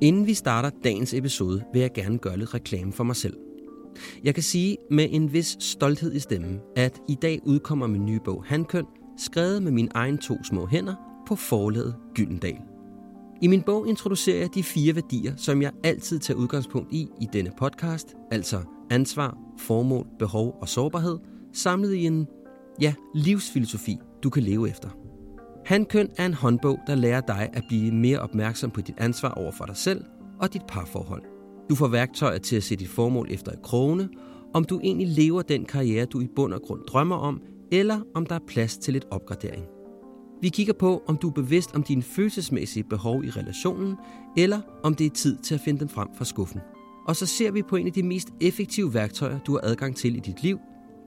Inden vi starter dagens episode, vil jeg gerne gøre lidt reklame for mig selv. Jeg kan sige med en vis stolthed i stemmen, at i dag udkommer min nye bog Handkøn, skrevet med mine egne to små hænder på forlaget Gyldendal. I min bog introducerer jeg de fire værdier, som jeg altid tager udgangspunkt i i denne podcast, altså ansvar, formål, behov og sårbarhed, samlet i en, ja, livsfilosofi, du kan leve efter. Handkøn er en håndbog, der lærer dig at blive mere opmærksom på dit ansvar over for dig selv og dit parforhold. Du får værktøjer til at se dit formål efter i krogene, om du egentlig lever den karriere, du i bund og grund drømmer om, eller om der er plads til lidt opgradering. Vi kigger på, om du er bevidst om dine følelsesmæssige behov i relationen, eller om det er tid til at finde dem frem fra skuffen. Og så ser vi på en af de mest effektive værktøjer, du har adgang til i dit liv,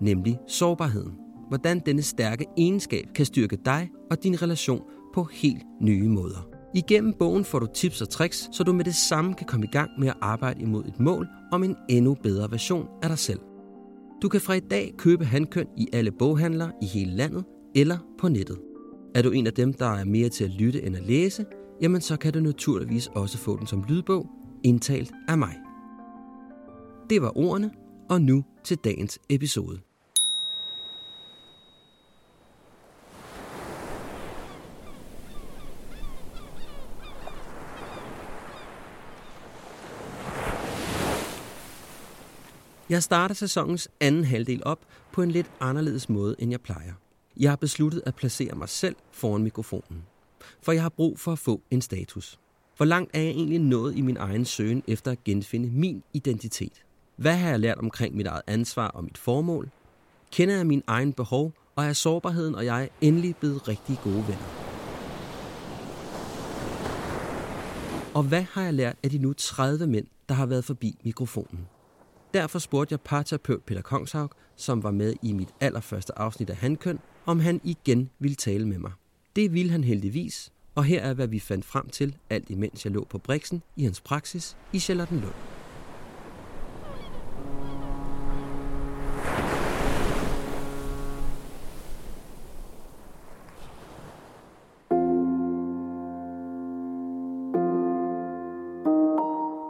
nemlig sårbarheden. Hvordan denne stærke egenskab kan styrke dig og din relation på helt nye måder. Igennem bogen får du tips og tricks, så du med det samme kan komme i gang med at arbejde imod et mål om en endnu bedre version af dig selv. Du kan fra i dag købe handkøn i alle boghandlere i hele landet eller på nettet. Er du en af dem, der er mere til at lytte end at læse, jamen så kan du naturligvis også få den som lydbog, indtalt af mig. Det var ordene, og nu til dagens episode. Jeg starter sæsonens anden halvdel op på en lidt anderledes måde, end jeg plejer. Jeg har besluttet at placere mig selv foran mikrofonen. For jeg har brug for at få en status. Hvor langt er jeg egentlig nået i min egen søgen efter at genfinde min identitet? Hvad har jeg lært omkring mit eget ansvar og mit formål? Kender jeg min egen behov, og er sårbarheden og jeg endelig blevet rigtig gode venner? Og hvad har jeg lært af de nu 30 mænd, der har været forbi mikrofonen? Derfor spurgte jeg parterapeut Peter Kongshaug, som var med i mit allerførste afsnit af Handkøn, om han igen ville tale med mig. Det ville han heldigvis, og her er, hvad vi fandt frem til, alt imens jeg lå på Brixen i hans praksis i Charlottenlund.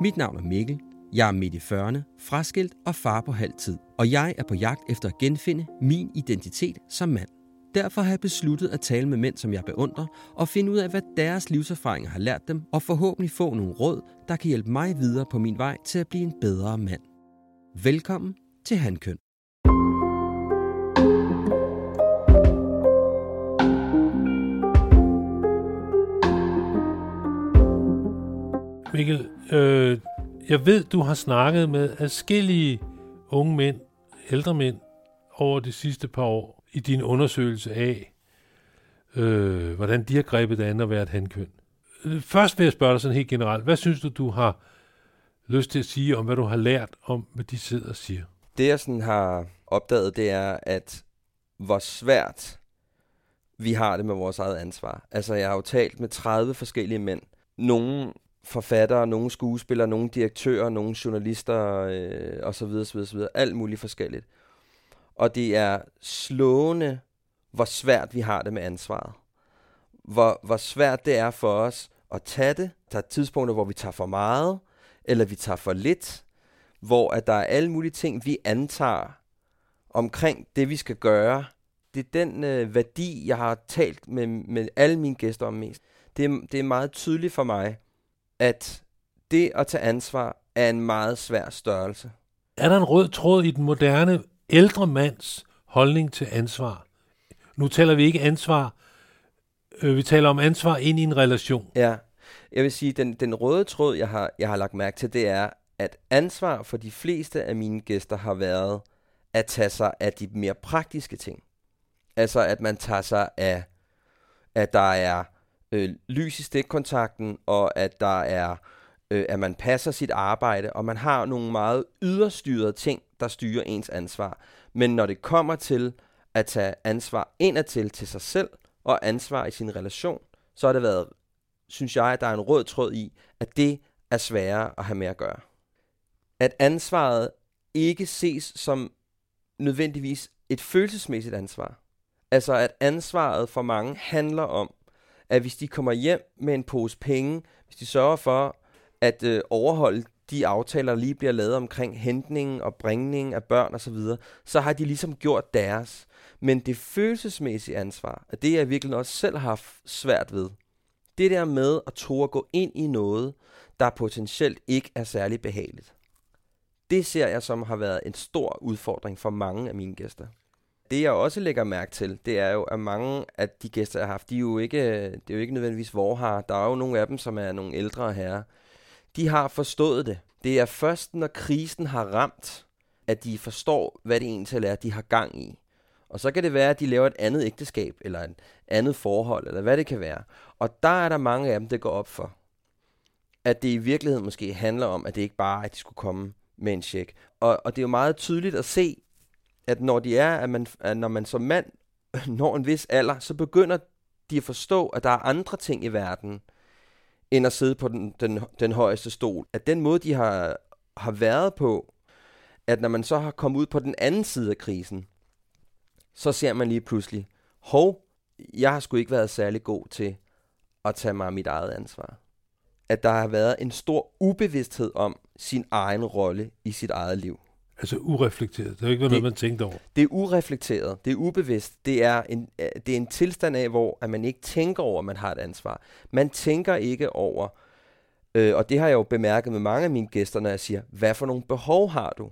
Mit navn er Mikkel. Jeg er midt i 40'erne, fraskilt og far på halv tid. Og jeg er på jagt efter at genfinde min identitet som mand. Derfor har jeg besluttet at tale med mænd, som jeg beundrer, og finde ud af, hvad deres livserfaringer har lært dem, og forhåbentlig få nogle råd, der kan hjælpe mig videre på min vej til at blive en bedre mand. Velkommen til Handkøn. Mikkel, øh, jeg ved, du har snakket med adskillige unge mænd, ældre mænd, over de sidste par år i din undersøgelse af, øh, hvordan de har grebet det an at være et handkøn. Øh, først vil jeg spørge dig sådan helt generelt. Hvad synes du, du har lyst til at sige om, hvad du har lært om, hvad de sidder og siger? Det, jeg sådan har opdaget, det er, at hvor svært vi har det med vores eget ansvar. Altså, jeg har jo talt med 30 forskellige mænd. Nogle forfattere, nogle skuespillere, nogle direktører, nogle journalister øh, og så videre, så videre, så videre. Alt muligt forskelligt. Og det er slående, hvor svært vi har det med ansvaret. Hvor, hvor svært det er for os at tage det. Der er tidspunkter, hvor vi tager for meget, eller vi tager for lidt. Hvor at der er alle mulige ting, vi antager omkring det, vi skal gøre. Det er den øh, værdi, jeg har talt med, med alle mine gæster om mest. Det er, det er meget tydeligt for mig, at det at tage ansvar er en meget svær størrelse. Er der en rød tråd i den moderne ældre mands holdning til ansvar? Nu taler vi ikke ansvar, øh, vi taler om ansvar ind i en relation. Ja, Jeg vil sige, den, den røde tråd, jeg har, jeg har lagt mærke til, det er, at ansvar for de fleste af mine gæster har været at tage sig af de mere praktiske ting. Altså, at man tager sig af, at der er øh, lys i stikkontakten, og at der er, øh, at man passer sit arbejde, og man har nogle meget yderstyrede ting, der styrer ens ansvar. Men når det kommer til at tage ansvar indadtil til sig selv, og ansvar i sin relation, så har det været, synes jeg, at der er en rød tråd i, at det er sværere at have med at gøre. At ansvaret ikke ses som nødvendigvis et følelsesmæssigt ansvar. Altså at ansvaret for mange handler om, at hvis de kommer hjem med en pose penge, hvis de sørger for at øh, overholde de aftaler, der lige bliver lavet omkring hentning og bringning af børn osv., så, så har de ligesom gjort deres. Men det følelsesmæssige ansvar, og det jeg virkelig også selv har haft svært ved, det der med at tro at gå ind i noget, der potentielt ikke er særlig behageligt. Det ser jeg som har været en stor udfordring for mange af mine gæster. Det jeg også lægger mærke til, det er jo, at mange af de gæster, jeg har haft, de er jo ikke, det er jo ikke nødvendigvis vorhar. Der er jo nogle af dem, som er nogle ældre herrer. De har forstået det. Det er først, når krisen har ramt, at de forstår, hvad det egentlig er, de har gang i. Og så kan det være, at de laver et andet ægteskab, eller et andet forhold, eller hvad det kan være. Og der er der mange af dem, der går op for. At det i virkeligheden måske handler om, at det ikke bare er, at de skulle komme med en check. Og, og det er jo meget tydeligt at se, at når de er, at, man, at når man som mand når en vis alder, så begynder de at forstå, at der er andre ting i verden, end at sidde på den, den, den højeste stol. At den måde, de har, har været på, at når man så har kommet ud på den anden side af krisen, så ser man lige pludselig, hov, jeg har sgu ikke været særlig god til at tage mig af mit eget ansvar. At der har været en stor ubevidsthed om sin egen rolle i sit eget liv. Altså ureflekteret. Det er ikke noget, man tænkte over. Det er ureflekteret. Det er ubevidst. Det er, en, det er en tilstand af, hvor at man ikke tænker over, at man har et ansvar. Man tænker ikke over, øh, og det har jeg jo bemærket med mange af mine gæster, når jeg siger, hvad for nogle behov har du?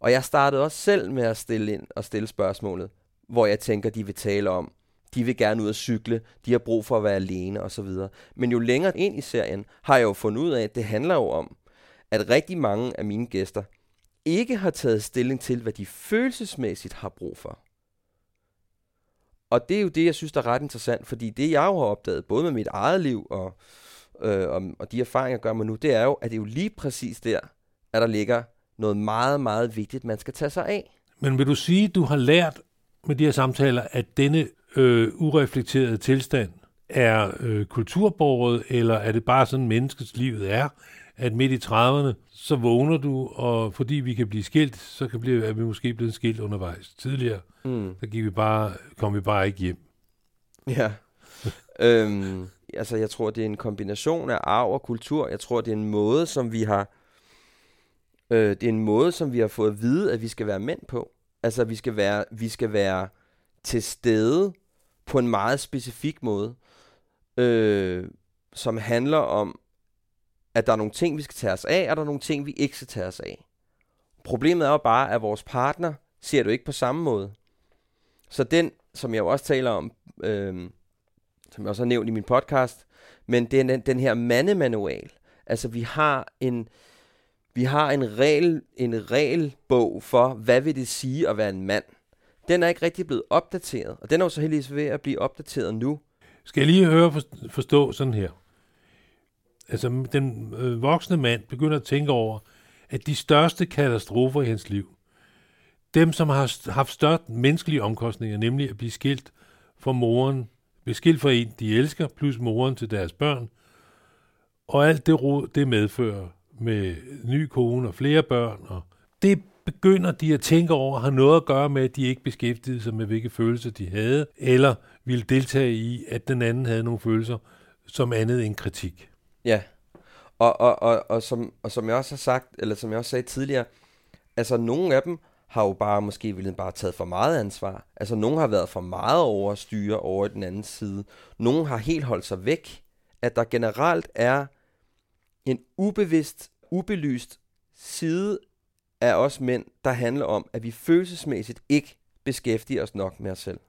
Og jeg startede også selv med at stille ind og stille spørgsmålet, hvor jeg tænker, de vil tale om, de vil gerne ud og cykle, de har brug for at være alene osv. Men jo længere ind i serien, har jeg jo fundet ud af, at det handler jo om, at rigtig mange af mine gæster ikke har taget stilling til, hvad de følelsesmæssigt har brug for. Og det er jo det, jeg synes, der er ret interessant, fordi det, jeg jo har opdaget, både med mit eget liv og, øh, og, og de erfaringer, jeg gør mig nu, det er jo, at det er jo lige præcis der, at der ligger noget meget, meget vigtigt, man skal tage sig af. Men vil du sige, at du har lært med de her samtaler, at denne øh, ureflekterede tilstand er øh, kulturborget, eller er det bare sådan, menneskets livet er, at midt i 30'erne, så vågner du, og fordi vi kan blive skilt, så kan blive, er vi måske blevet skilt undervejs. Tidligere, mm. der gik vi bare, kom vi bare ikke hjem. Ja. øhm, altså, jeg tror, det er en kombination af arv og kultur. Jeg tror, det er en måde, som vi har øh, det er en måde, som vi har fået at vide, at vi skal være mænd på. Altså, vi skal være, vi skal være til stede på en meget specifik måde, øh, som handler om, at der er nogle ting, vi skal tage os af, og der er nogle ting, vi ikke skal tage os af. Problemet er jo bare, at vores partner ser du ikke på samme måde. Så den, som jeg jo også taler om, øh, som jeg også har nævnt i min podcast, men det er den, den her mandemanual. Altså vi har en, vi har en, regel, en regelbog for, hvad vil det sige at være en mand. Den er ikke rigtig blevet opdateret, og den er jo så heldigvis ved at blive opdateret nu. Skal jeg lige høre forstå sådan her? Altså, den øh, voksne mand begynder at tænke over, at de største katastrofer i hans liv, dem som har haft størst menneskelige omkostninger, nemlig at blive skilt fra moren, blive skilt fra en, de elsker, plus moren til deres børn, og alt det råd, det medfører med ny kone og flere børn, og det begynder de at tænke over, har noget at gøre med, at de ikke beskæftigede sig med, hvilke følelser de havde, eller ville deltage i, at den anden havde nogle følelser, som andet end kritik. Ja, og, og, og, og, som, og som jeg også har sagt, eller som jeg også sagde tidligere, altså nogle af dem har jo bare måske ville bare taget for meget ansvar. Altså nogle har været for meget over at styre over den anden side. Nogle har helt holdt sig væk. At der generelt er en ubevidst, ubelyst side af os mænd, der handler om, at vi følelsesmæssigt ikke beskæftiger os nok med os selv.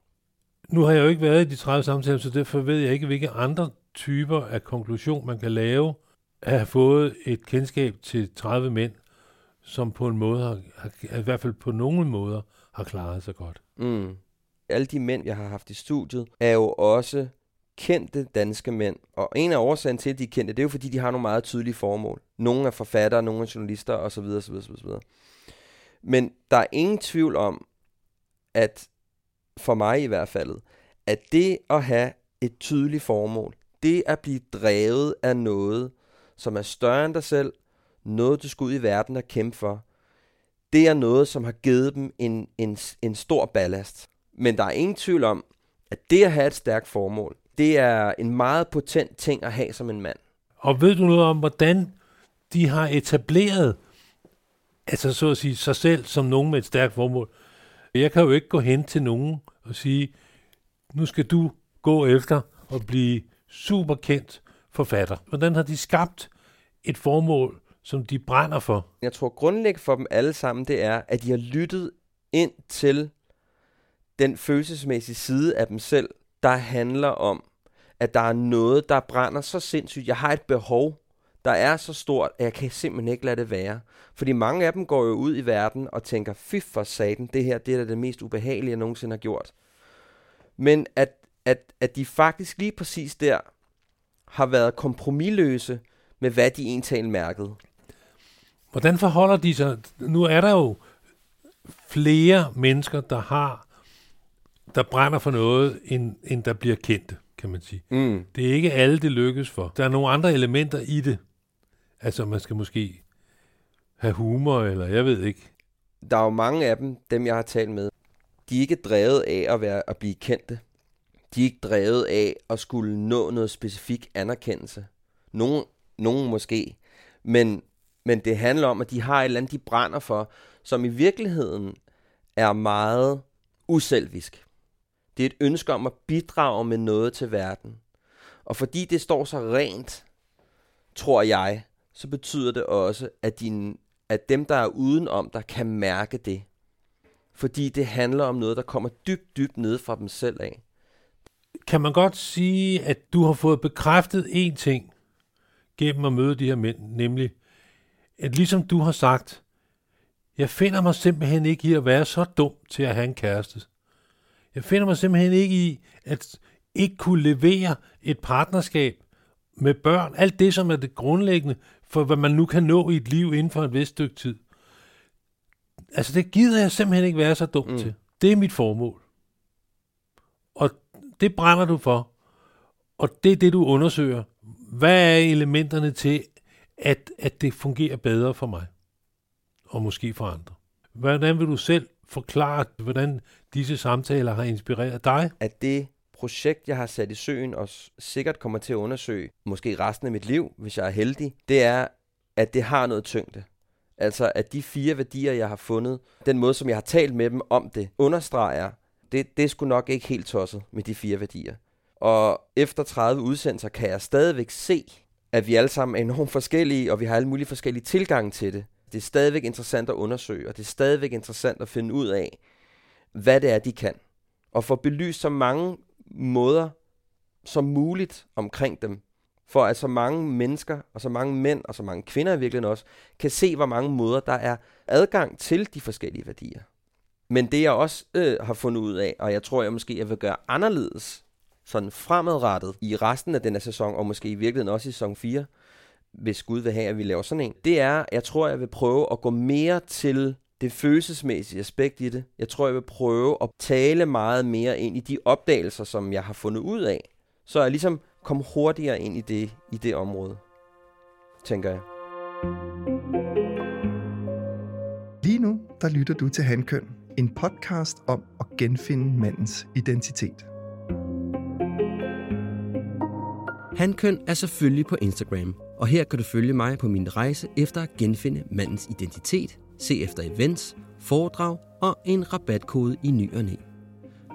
Nu har jeg jo ikke været i de 30 samtaler, så derfor ved jeg ikke, hvilke andre typer af konklusion, man kan lave, at have fået et kendskab til 30 mænd, som på en måde, har, har, i hvert fald på nogle måder, har klaret sig godt. Mm. Alle de mænd, jeg har haft i studiet, er jo også kendte danske mænd. Og en af årsagen til, at de er kendte, det er jo fordi, de har nogle meget tydelige formål. Nogle er forfattere, nogle er journalister osv. osv., osv. Men der er ingen tvivl om, at for mig i hvert fald, at det at have et tydeligt formål, det at blive drevet af noget, som er større end dig selv, noget du skal ud i verden og kæmpe for, det er noget, som har givet dem en, en, en stor ballast. Men der er ingen tvivl om, at det at have et stærkt formål, det er en meget potent ting at have som en mand. Og ved du noget om, hvordan de har etableret, altså så at sige, sig selv som nogen med et stærkt formål? Jeg kan jo ikke gå hen til nogen og sige, nu skal du gå efter og blive super kendt forfatter. Hvordan har de skabt et formål, som de brænder for? Jeg tror grundlæggende for dem alle sammen, det er, at de har lyttet ind til den følelsesmæssige side af dem selv, der handler om, at der er noget, der brænder så sindssygt. Jeg har et behov, der er så stort, at jeg kan simpelthen ikke lade det være. Fordi mange af dem går jo ud i verden og tænker, fy for satan, det her det er det mest ubehagelige, jeg nogensinde har gjort. Men at, at, at de faktisk lige præcis der har været kompromilløse med, hvad de egentlig mærkede. Hvordan forholder de sig? Nu er der jo flere mennesker, der har, der brænder for noget, end, end der bliver kendt, kan man sige. Mm. Det er ikke alle, det lykkes for. Der er nogle andre elementer i det. Altså, man skal måske have humor, eller jeg ved ikke. Der er jo mange af dem, dem jeg har talt med, de er ikke drevet af at, være, at blive kendte. De er ikke drevet af at skulle nå noget specifik anerkendelse. Nogen, nogen måske. Men, men det handler om, at de har et eller andet, de brænder for, som i virkeligheden er meget uselvisk. Det er et ønske om at bidrage med noget til verden. Og fordi det står så rent, tror jeg, så betyder det også, at, din, at dem, der er udenom der kan mærke det. Fordi det handler om noget, der kommer dybt, dybt ned fra dem selv af. Kan man godt sige, at du har fået bekræftet én ting gennem at møde de her mænd, nemlig, at ligesom du har sagt, jeg finder mig simpelthen ikke i at være så dum til at have en kæreste. Jeg finder mig simpelthen ikke i at ikke kunne levere et partnerskab med børn. Alt det, som er det grundlæggende for, hvad man nu kan nå i et liv inden for et vist stykke tid. Altså, det gider jeg simpelthen ikke være så dum mm. til. Det er mit formål. Og det brænder du for. Og det er det, du undersøger. Hvad er elementerne til, at, at det fungerer bedre for mig? Og måske for andre. Hvordan vil du selv forklare, hvordan disse samtaler har inspireret dig? At det projekt, jeg har sat i søen og sikkert kommer til at undersøge, måske resten af mit liv, hvis jeg er heldig, det er, at det har noget tyngde. Altså, at de fire værdier, jeg har fundet, den måde, som jeg har talt med dem om det, understreger, det, det er sgu nok ikke helt tosset med de fire værdier. Og efter 30 udsendelser kan jeg stadigvæk se, at vi alle sammen er enormt forskellige, og vi har alle mulige forskellige tilgange til det. Det er stadigvæk interessant at undersøge, og det er stadigvæk interessant at finde ud af, hvad det er, de kan. Og få belyst så mange måder som muligt omkring dem, for at så mange mennesker, og så mange mænd, og så mange kvinder i virkeligheden også, kan se, hvor mange måder der er adgang til de forskellige værdier. Men det jeg også øh, har fundet ud af, og jeg tror jeg måske jeg vil gøre anderledes, sådan fremadrettet i resten af den her sæson, og måske i virkeligheden også i sæson 4, hvis Gud vil have, at vi laver sådan en, det er, jeg tror, jeg vil prøve at gå mere til det følelsesmæssige aspekt i det. Jeg tror, jeg vil prøve at tale meget mere ind i de opdagelser, som jeg har fundet ud af. Så jeg ligesom kom hurtigere ind i det, i det område, tænker jeg. Lige nu, der lytter du til Handkøn, en podcast om at genfinde mandens identitet. Handkøn er selvfølgelig på Instagram, og her kan du følge mig på min rejse efter at genfinde mandens identitet, se efter events, foredrag og en rabatkode i ny og næ.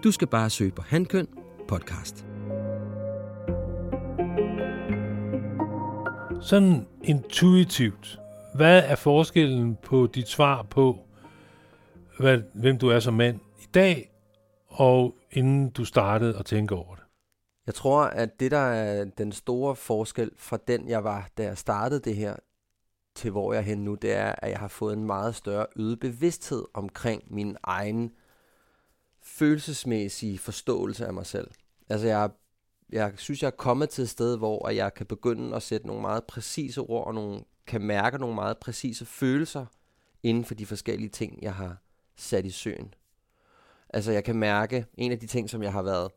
Du skal bare søge på Handkøn podcast. Sådan intuitivt, hvad er forskellen på dit svar på, hvad, hvem du er som mand i dag, og inden du startede at tænke over det? Jeg tror, at det, der er den store forskel fra den, jeg var, da jeg startede det her, til hvor jeg er henne nu, det er, at jeg har fået en meget større øget bevidsthed omkring min egen følelsesmæssige forståelse af mig selv. Altså, jeg, jeg synes, jeg er kommet til et sted, hvor jeg kan begynde at sætte nogle meget præcise ord, og nogle, kan mærke nogle meget præcise følelser inden for de forskellige ting, jeg har sat i søen. Altså, jeg kan mærke, en af de ting, som jeg har været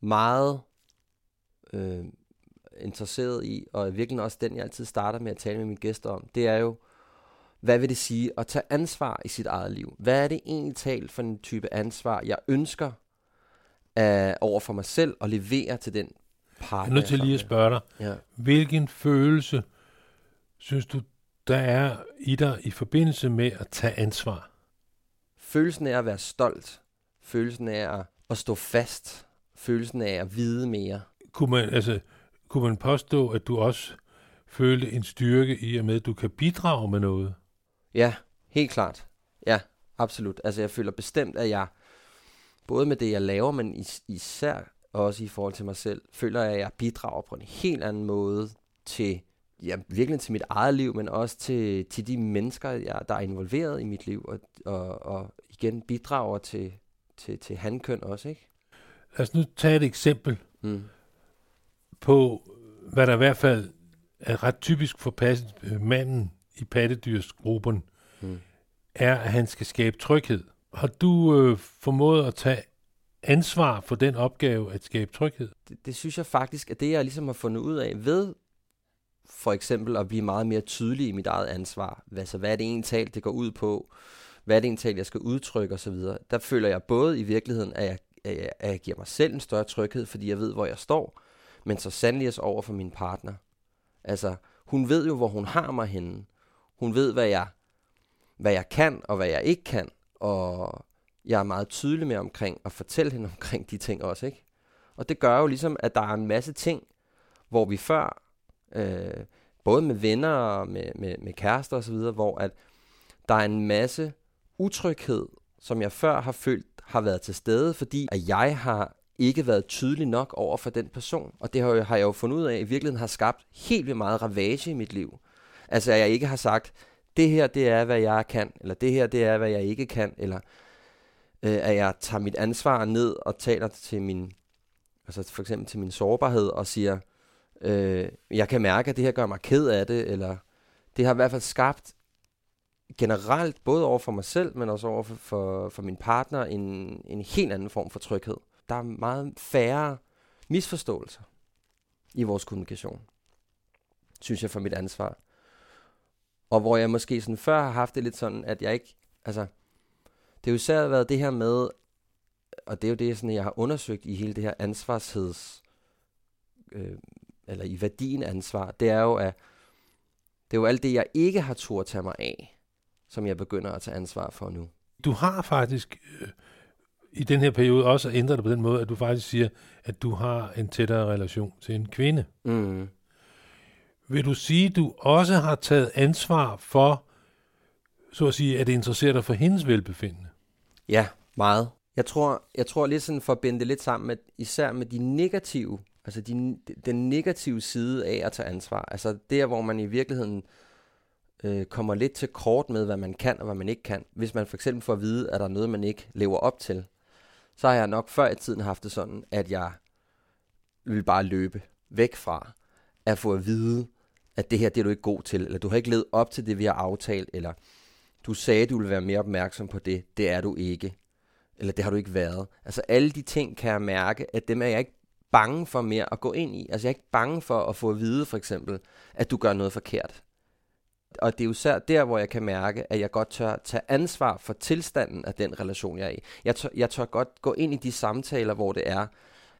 meget øh, interesseret i, og virkelig også den, jeg altid starter med at tale med mine gæster om, det er jo, hvad vil det sige at tage ansvar i sit eget liv? Hvad er det egentlig talt for en type ansvar, jeg ønsker uh, over for mig selv og levere til den partner? Jeg er nødt til lige at spørge dig, ja. hvilken følelse synes du, der er i dig i forbindelse med at tage ansvar? Følelsen af at være stolt. Følelsen af at, at stå fast. Følelsen af at vide mere. Kunne man, altså, kunne man påstå, at du også følte en styrke i og med, at du kan bidrage med noget? Ja, helt klart. Ja, absolut. Altså jeg føler bestemt, at jeg, både med det jeg laver, men is- især også i forhold til mig selv, føler jeg, at jeg bidrager på en helt anden måde til, ja, virkelig til mit eget liv, men også til, til de mennesker, jeg, der er involveret i mit liv, og, og, og igen bidrager til, til, til handkøn også, ikke? Lad os nu tage et eksempel mm. på, hvad der i hvert fald er ret typisk for passet, øh, manden i pattedyrsgruppen, mm. er, at han skal skabe tryghed. Har du øh, formået at tage ansvar for den opgave at skabe tryghed? Det, det synes jeg faktisk, at det jeg ligesom har fundet ud af ved for eksempel at blive meget mere tydelig i mit eget ansvar. Altså, hvad er det egentlig det går ud på? Hvad er det egentlig jeg skal udtrykke osv.? Der føler jeg både i virkeligheden, at jeg, at, jeg, at jeg giver mig selv en større tryghed, fordi jeg ved, hvor jeg står, men så sandelig også over for min partner. Altså, hun ved jo, hvor hun har mig henne. Hun ved, hvad jeg, hvad jeg kan og hvad jeg ikke kan. Og jeg er meget tydelig med omkring at fortælle hende omkring de ting også, ikke? Og det gør jo ligesom, at der er en masse ting, hvor vi før, øh, både med venner og med, med, med kærester osv., hvor at der er en masse utryghed, som jeg før har følt har været til stede, fordi at jeg har ikke været tydelig nok over for den person. Og det har, jeg, har jeg jo fundet ud af, at i virkeligheden har skabt helt vildt meget ravage i mit liv. Altså, at jeg ikke har sagt, det her, det er, hvad jeg kan, eller det her, det er, hvad jeg ikke kan, eller øh, at jeg tager mit ansvar ned og taler til min, altså for eksempel til min sårbarhed, og siger, øh, jeg kan mærke, at det her gør mig ked af det, eller det har i hvert fald skabt generelt, både over for mig selv, men også over for, for, for min partner, en, en helt anden form for tryghed. Der er meget færre misforståelser i vores kommunikation, synes jeg, for mit ansvar. Og hvor jeg måske sådan før har haft det lidt sådan, at jeg ikke, altså, det har jo især været det her med, og det er jo det, sådan, jeg har undersøgt i hele det her ansvarsheds, øh, eller i værdien ansvar, det er jo, at det er jo alt det, jeg ikke har tur at tage mig af, som jeg begynder at tage ansvar for nu. Du har faktisk øh, i den her periode også ændret det på den måde, at du faktisk siger, at du har en tættere relation til en kvinde. Mm. Vil du sige, at du også har taget ansvar for, så at sige, at interessere dig for hendes velbefindende? Ja, meget. Jeg tror, jeg tror lidt sådan for at binde det lidt sammen med, især med de negative, altså de, den negative side af at tage ansvar. Altså der, hvor man i virkeligheden øh, kommer lidt til kort med, hvad man kan og hvad man ikke kan. Hvis man for eksempel får at vide, at der er noget, man ikke lever op til, så har jeg nok før i tiden haft det sådan, at jeg vil bare løbe væk fra at få at vide, at det her det er du ikke god til, eller du har ikke levet op til det, vi har aftalt, eller du sagde, du ville være mere opmærksom på det, det er du ikke, eller det har du ikke været. Altså alle de ting kan jeg mærke, at dem er jeg ikke bange for mere at gå ind i. Altså jeg er ikke bange for at få at vide for eksempel, at du gør noget forkert. Og det er jo især der, hvor jeg kan mærke, at jeg godt tør tage ansvar for tilstanden af den relation, jeg er i. Jeg tør, jeg tør godt gå ind i de samtaler, hvor det er,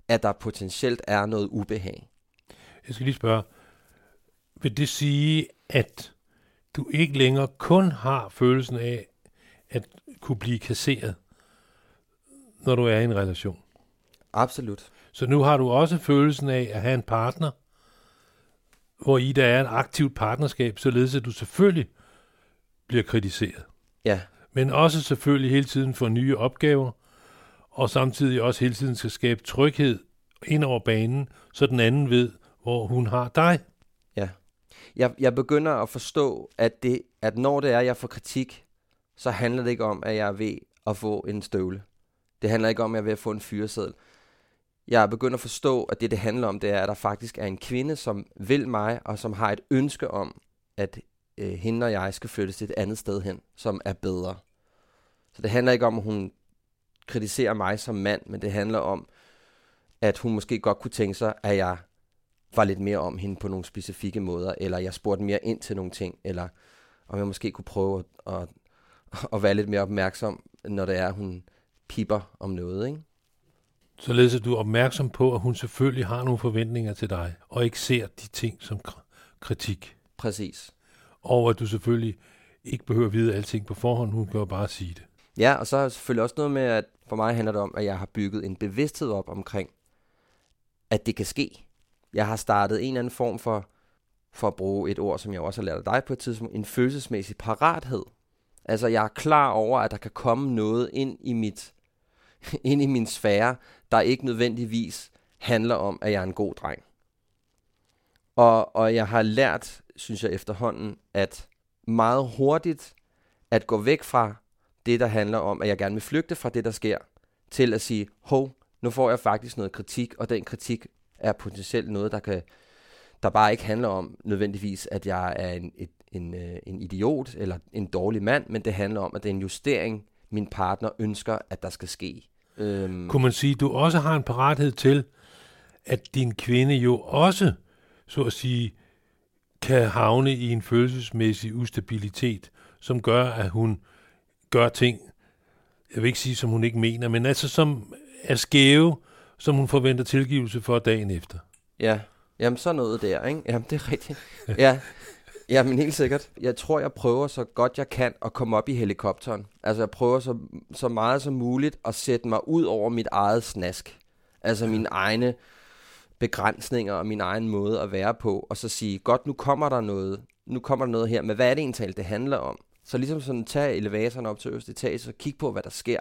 at der potentielt er noget ubehag. Jeg skal lige spørge, vil det sige, at du ikke længere kun har følelsen af at kunne blive kasseret, når du er i en relation? Absolut. Så nu har du også følelsen af at have en partner, hvor i der er et aktivt partnerskab, således at du selvfølgelig bliver kritiseret. Ja. Men også selvfølgelig hele tiden får nye opgaver, og samtidig også hele tiden skal skabe tryghed ind over banen, så den anden ved, hvor hun har dig. Ja. Jeg, jeg begynder at forstå, at, det, at når det er, jeg får kritik, så handler det ikke om, at jeg er ved at få en støvle. Det handler ikke om, at jeg er ved at få en fyreseddel. Jeg er begyndt at forstå, at det, det handler om, det er, at der faktisk er en kvinde, som vil mig, og som har et ønske om, at øh, hende og jeg skal flyttes til et andet sted hen, som er bedre. Så det handler ikke om, at hun kritiserer mig som mand, men det handler om, at hun måske godt kunne tænke sig, at jeg var lidt mere om hende på nogle specifikke måder, eller jeg spurgte mere ind til nogle ting, eller om jeg måske kunne prøve at, at, at være lidt mere opmærksom, når det er, at hun piper om noget, ikke? Således at du er opmærksom på, at hun selvfølgelig har nogle forventninger til dig, og ikke ser de ting som kritik. Præcis. Og at du selvfølgelig ikke behøver at vide alting på forhånd, hun kan jo bare sige det. Ja, og så er selvfølgelig også noget med, at for mig handler det om, at jeg har bygget en bevidsthed op omkring, at det kan ske. Jeg har startet en eller anden form for, for at bruge et ord, som jeg også har lært af dig på et tidspunkt, en følelsesmæssig parathed. Altså, jeg er klar over, at der kan komme noget ind i mit ind i min sfære, der ikke nødvendigvis handler om, at jeg er en god dreng. Og, og jeg har lært, synes jeg efterhånden, at meget hurtigt at gå væk fra det, der handler om, at jeg gerne vil flygte fra det, der sker, til at sige, hov, nu får jeg faktisk noget kritik, og den kritik er potentielt noget, der kan der bare ikke handler om nødvendigvis, at jeg er en, et, en, øh, en idiot eller en dårlig mand, men det handler om, at det er en justering, min partner ønsker, at der skal ske. Øhm. Kunne man sige, at du også har en parathed til, at din kvinde jo også, så at sige, kan havne i en følelsesmæssig ustabilitet, som gør, at hun gør ting, jeg vil ikke sige, som hun ikke mener, men altså som er skæve, som hun forventer tilgivelse for dagen efter. Ja, jamen så noget der, ikke? Jamen det er rigtigt. Ja, Ja, men helt sikkert. Jeg tror, jeg prøver så godt jeg kan at komme op i helikopteren. Altså, jeg prøver så, så meget som muligt at sætte mig ud over mit eget snask. Altså mine egne begrænsninger og min egen måde at være på. Og så sige, godt, nu kommer der noget. Nu kommer der noget her. Men hvad er det egentlig, det handler om? Så ligesom sådan, tage elevatoren op til øverste etage og kigge på, hvad der sker.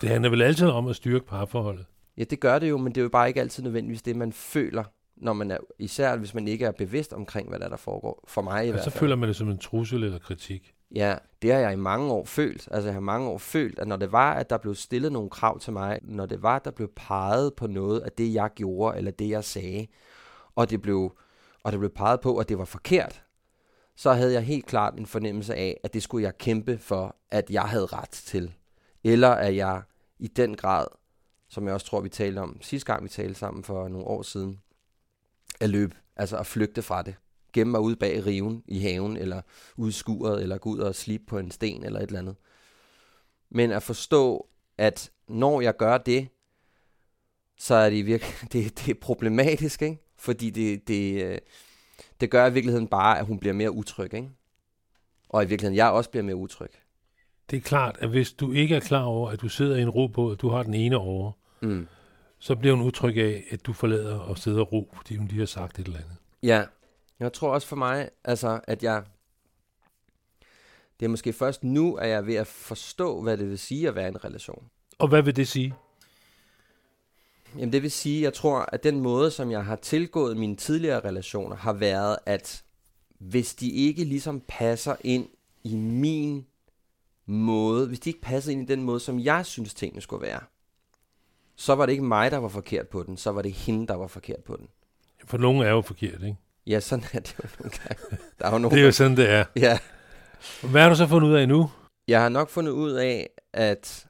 Det handler vel altid om at styrke parforholdet? Ja, det gør det jo, men det er jo bare ikke altid nødvendigvis det, man føler når man er, især hvis man ikke er bevidst omkring, hvad der, der foregår. For mig i ja, hvert fald. så føler man det som en trussel eller kritik. Ja, det har jeg i mange år følt. Altså jeg har mange år følt, at når det var, at der blev stillet nogle krav til mig, når det var, at der blev peget på noget af det, jeg gjorde, eller det, jeg sagde, og det blev, og det blev peget på, at det var forkert, så havde jeg helt klart en fornemmelse af, at det skulle jeg kæmpe for, at jeg havde ret til. Eller at jeg i den grad, som jeg også tror, vi talte om sidste gang, vi talte sammen for nogle år siden, at løbe, altså at flygte fra det. Gemme mig ude bag riven i haven, eller ude skuret, eller gå ud og slippe på en sten, eller et eller andet. Men at forstå, at når jeg gør det, så er det virkelig, det, det er problematisk, ikke? Fordi det, det, øh, det gør i virkeligheden bare, at hun bliver mere utryg, ikke? Og i virkeligheden, jeg også bliver mere utryg. Det er klart, at hvis du ikke er klar over, at du sidder i en robåd, du har den ene over, mm så bliver hun utryg af, at du forlader og sidder og ro, fordi hun lige har sagt et eller andet. Ja, jeg tror også for mig, altså, at jeg... Det er måske først nu, at jeg er ved at forstå, hvad det vil sige at være i en relation. Og hvad vil det sige? Jamen det vil sige, jeg tror, at den måde, som jeg har tilgået mine tidligere relationer, har været, at hvis de ikke ligesom passer ind i min måde, hvis de ikke passer ind i den måde, som jeg synes tingene skulle være, så var det ikke mig, der var forkert på den, så var det hende, der var forkert på den. For nogen er jo forkert, ikke? Ja, sådan er det jo nogle gange. Der er jo nogen, det er jo sådan, det er. Ja. Hvad har du så fundet ud af nu? Jeg har nok fundet ud af, at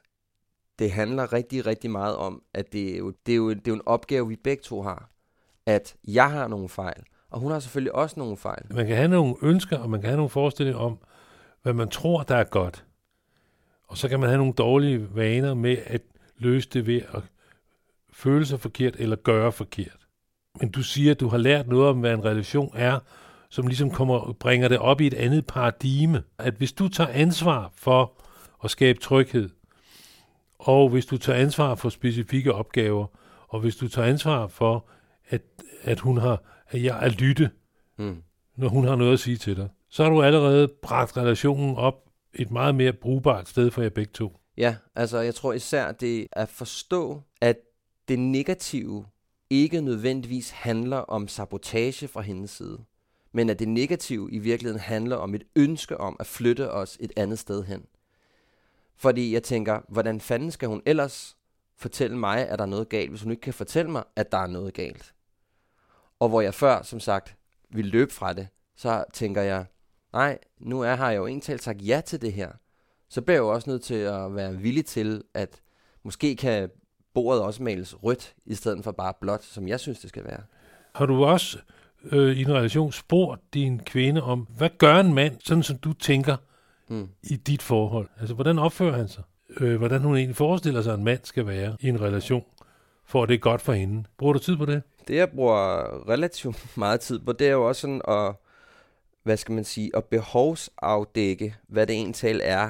det handler rigtig, rigtig meget om, at det er jo, det er jo, det er jo en opgave, vi begge to har. At jeg har nogle fejl, og hun har selvfølgelig også nogle fejl. Man kan have nogle ønsker, og man kan have nogle forestillinger om, hvad man tror, der er godt. Og så kan man have nogle dårlige vaner med at løse det ved at føle sig forkert eller gøre forkert. Men du siger, at du har lært noget om, hvad en relation er, som ligesom kommer, bringer det op i et andet paradigme. At hvis du tager ansvar for at skabe tryghed, og hvis du tager ansvar for specifikke opgaver, og hvis du tager ansvar for, at, at hun har, at jeg er lytte, mm. når hun har noget at sige til dig, så har du allerede bragt relationen op et meget mere brugbart sted for jer begge to. Ja, altså jeg tror især det at forstå, at det negative ikke nødvendigvis handler om sabotage fra hendes side, men at det negative i virkeligheden handler om et ønske om at flytte os et andet sted hen. Fordi jeg tænker, hvordan fanden skal hun ellers fortælle mig, at der er noget galt, hvis hun ikke kan fortælle mig, at der er noget galt. Og hvor jeg før, som sagt, ville løbe fra det, så tænker jeg, nej, nu er, har jeg jo egentlig sagt ja til det her. Så bliver jeg jo også nødt til at være villig til, at måske kan bordet også males rødt, i stedet for bare blåt, som jeg synes, det skal være. Har du også øh, i en relation spurgt din kvinde om, hvad gør en mand, sådan som du tænker mm. i dit forhold? Altså, hvordan opfører han sig? Øh, hvordan hun egentlig forestiller sig, at en mand skal være i en relation, for at det er godt for hende. Bruger du tid på det? Det, jeg bruger relativt meget tid på, det er jo også sådan at, hvad skal man sige, at behovsafdække, hvad det egentlig er,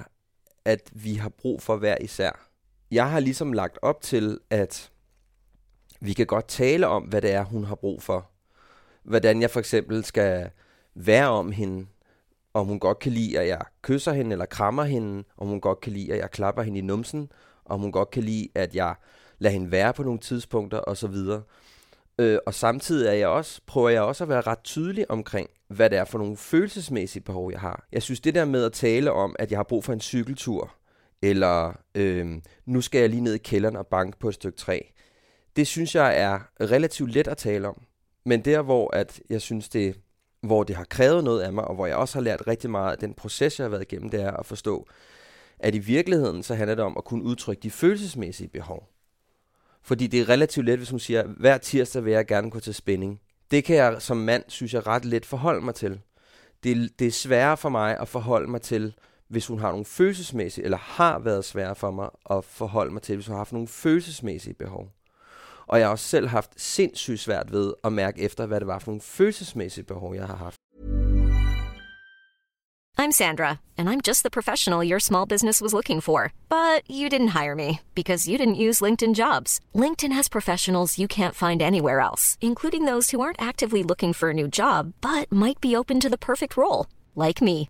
at vi har brug for hver især. Jeg har ligesom lagt op til, at vi kan godt tale om, hvad det er, hun har brug for. Hvordan jeg for eksempel skal være om hende, om hun godt kan lide, at jeg kysser hende eller krammer hende, om hun godt kan lide, at jeg klapper hende i numsen, om hun godt kan lide, at jeg lader hende være på nogle tidspunkter osv. Øh, og samtidig er jeg også, prøver jeg også at være ret tydelig omkring, hvad det er for nogle følelsesmæssige behov, jeg har. Jeg synes, det der med at tale om, at jeg har brug for en cykeltur, eller øh, nu skal jeg lige ned i kælderen og banke på et stykke træ, det synes jeg er relativt let at tale om. Men der, hvor at jeg synes, det, hvor det har krævet noget af mig, og hvor jeg også har lært rigtig meget af den proces, jeg har været igennem, det er at forstå, at i virkeligheden så handler det om at kunne udtrykke de følelsesmæssige behov. Fordi det er relativt let, hvis hun siger, hver tirsdag vil jeg gerne gå til spænding. Det kan jeg som mand, synes jeg, ret let forholde mig til. Det, det er sværere for mig at forholde mig til, hvis hun har nogle følelsesmæssige, eller har været svære for mig at forholde mig til, hvis hun har haft nogle følelsesmæssige behov. Og jeg har også selv haft sindssygt svært ved at mærke efter, hvad det var for nogle følelsesmæssige behov, jeg har haft. I'm Sandra, and I'm just the professional your small business was looking for. But you didn't hire me because you didn't use LinkedIn jobs. LinkedIn has professionals you can't find anywhere else, including those who aren't actively looking for a new job, but might be open to the perfect role, like me.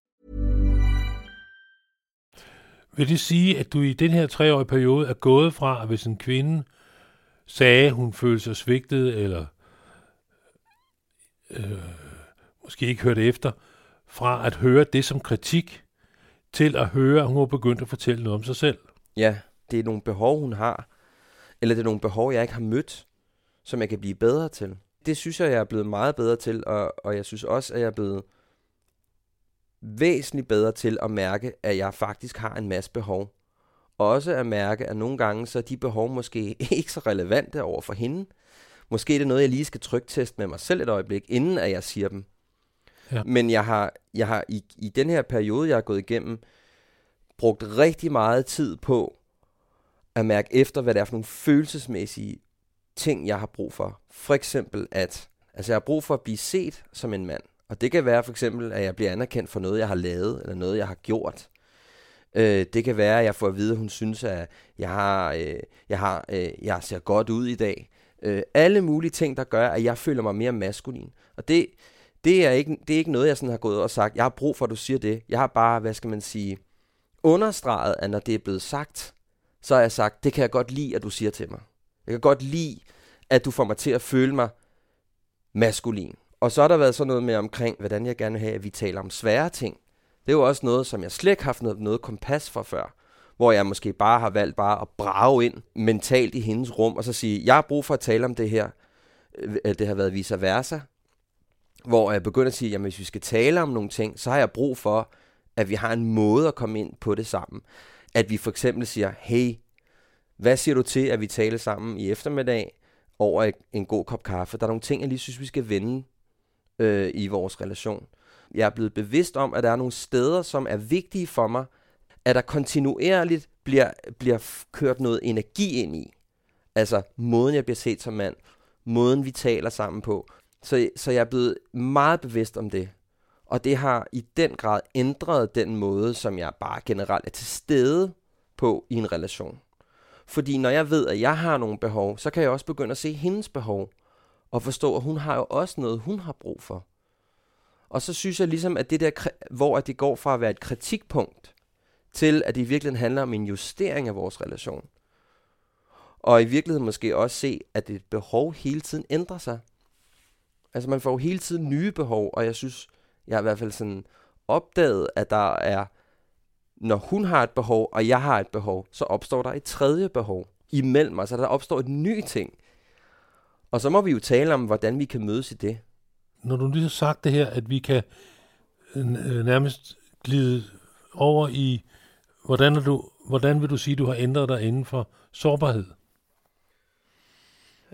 Vil det sige, at du i den her treårige periode er gået fra, at hvis en kvinde sagde, hun følte sig svigtet, eller øh, måske ikke hørte efter, fra at høre det som kritik, til at høre, at hun var begyndt at fortælle noget om sig selv. Ja, det er nogle behov, hun har. Eller det er nogle behov, jeg ikke har mødt, som jeg kan blive bedre til. Det synes jeg, jeg er blevet meget bedre til, og, og jeg synes også, at jeg er blevet væsentligt bedre til at mærke, at jeg faktisk har en masse behov. Også at mærke, at nogle gange så er de behov måske ikke så relevante over for hende. Måske er det noget, jeg lige skal trykteste med mig selv et øjeblik, inden at jeg siger dem. Ja. Men jeg har, jeg har i, i den her periode, jeg har gået igennem, brugt rigtig meget tid på at mærke efter, hvad det er for nogle følelsesmæssige ting, jeg har brug for. For eksempel at, altså jeg har brug for at blive set som en mand. Og det kan være for eksempel, at jeg bliver anerkendt for noget, jeg har lavet, eller noget, jeg har gjort. Øh, det kan være, at jeg får at vide, at hun synes, at jeg, har, øh, jeg, har, øh, jeg ser godt ud i dag. Øh, alle mulige ting, der gør, at jeg føler mig mere maskulin. Og det, det, er ikke, det er ikke noget, jeg sådan har gået og sagt, jeg har brug for, at du siger det. Jeg har bare, hvad skal man sige, understreget, at når det er blevet sagt, så har jeg sagt, det kan jeg godt lide, at du siger til mig. Jeg kan godt lide, at du får mig til at føle mig maskulin. Og så har der været sådan noget med omkring, hvordan jeg gerne vil have, at vi taler om svære ting. Det er jo også noget, som jeg slet ikke har haft noget, noget kompas for før. Hvor jeg måske bare har valgt bare at brage ind mentalt i hendes rum, og så sige, jeg har brug for at tale om det her. Øh, det har været vice versa. hvor jeg begynder at sige, at hvis vi skal tale om nogle ting, så har jeg brug for, at vi har en måde at komme ind på det sammen. At vi for eksempel siger, hey, hvad siger du til, at vi taler sammen i eftermiddag over en god kop kaffe? Der er nogle ting, jeg lige synes, vi skal vende øh, i vores relation. Jeg er blevet bevidst om, at der er nogle steder, som er vigtige for mig, at der kontinuerligt bliver, bliver kørt noget energi ind i. Altså måden, jeg bliver set som mand, måden, vi taler sammen på. Så, så jeg er blevet meget bevidst om det. Og det har i den grad ændret den måde, som jeg bare generelt er til stede på i en relation. Fordi når jeg ved, at jeg har nogle behov, så kan jeg også begynde at se hendes behov. Og forstå, at hun har jo også noget, hun har brug for. Og så synes jeg ligesom, at det der, hvor at det går fra at være et kritikpunkt, til at det i virkeligheden handler om en justering af vores relation. Og i virkeligheden måske også se, at det behov hele tiden ændrer sig. Altså man får jo hele tiden nye behov, og jeg synes, jeg har i hvert fald sådan opdaget, at der er, når hun har et behov, og jeg har et behov, så opstår der et tredje behov imellem os, så der opstår et ny ting. Og så må vi jo tale om, hvordan vi kan mødes i det. Når du lige har sagt det her, at vi kan øh, nærmest glide over i, hvordan, er du, hvordan vil du sige, du har ændret dig inden for sårbarhed?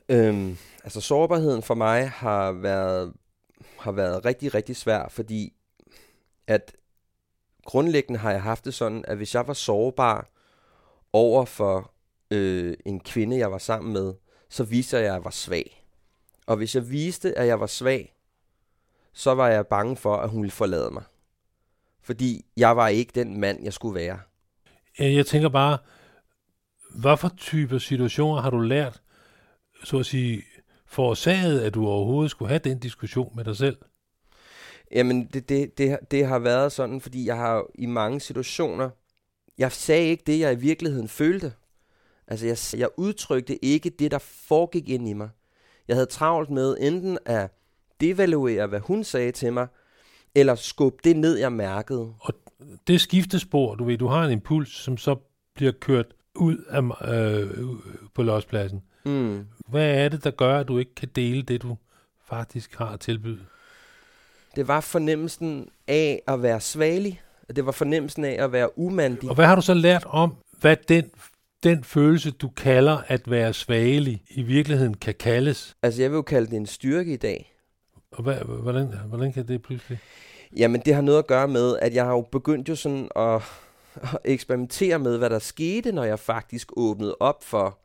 Øhm, altså sårbarheden for mig har været, har været rigtig, rigtig svær, fordi at grundlæggende har jeg haft det sådan, at hvis jeg var sårbar over for øh, en kvinde, jeg var sammen med, så viste jeg, at jeg var svag. Og hvis jeg viste, at jeg var svag, så var jeg bange for, at hun ville forlade mig. Fordi jeg var ikke den mand, jeg skulle være. Jeg tænker bare, hvad for type situationer har du lært, så at sige, forårsaget, at du overhovedet skulle have den diskussion med dig selv? Jamen, det, det, det, det har været sådan, fordi jeg har i mange situationer, jeg sagde ikke det, jeg i virkeligheden følte. Altså, jeg, jeg udtrykte ikke det, der foregik ind i mig. Jeg havde travlt med enten at devaluere, hvad hun sagde til mig, eller skubbe det ned, jeg mærkede. Og det skiftespor, du ved, du har en impuls, som så bliver kørt ud af, øh, på lospladsen. Mm. Hvad er det, der gør, at du ikke kan dele det, du faktisk har at tilbyde? Det var fornemmelsen af at være svagelig. Det var fornemmelsen af at være umandig. Og hvad har du så lært om, hvad den, den følelse, du kalder at være svagelig, i virkeligheden kan kaldes? Altså, jeg vil jo kalde det en styrke i dag. Og hvad, hvordan, hvordan kan det pludselig? Jamen, det har noget at gøre med, at jeg har jo begyndt jo sådan at, at eksperimentere med, hvad der skete, når jeg faktisk åbnede op for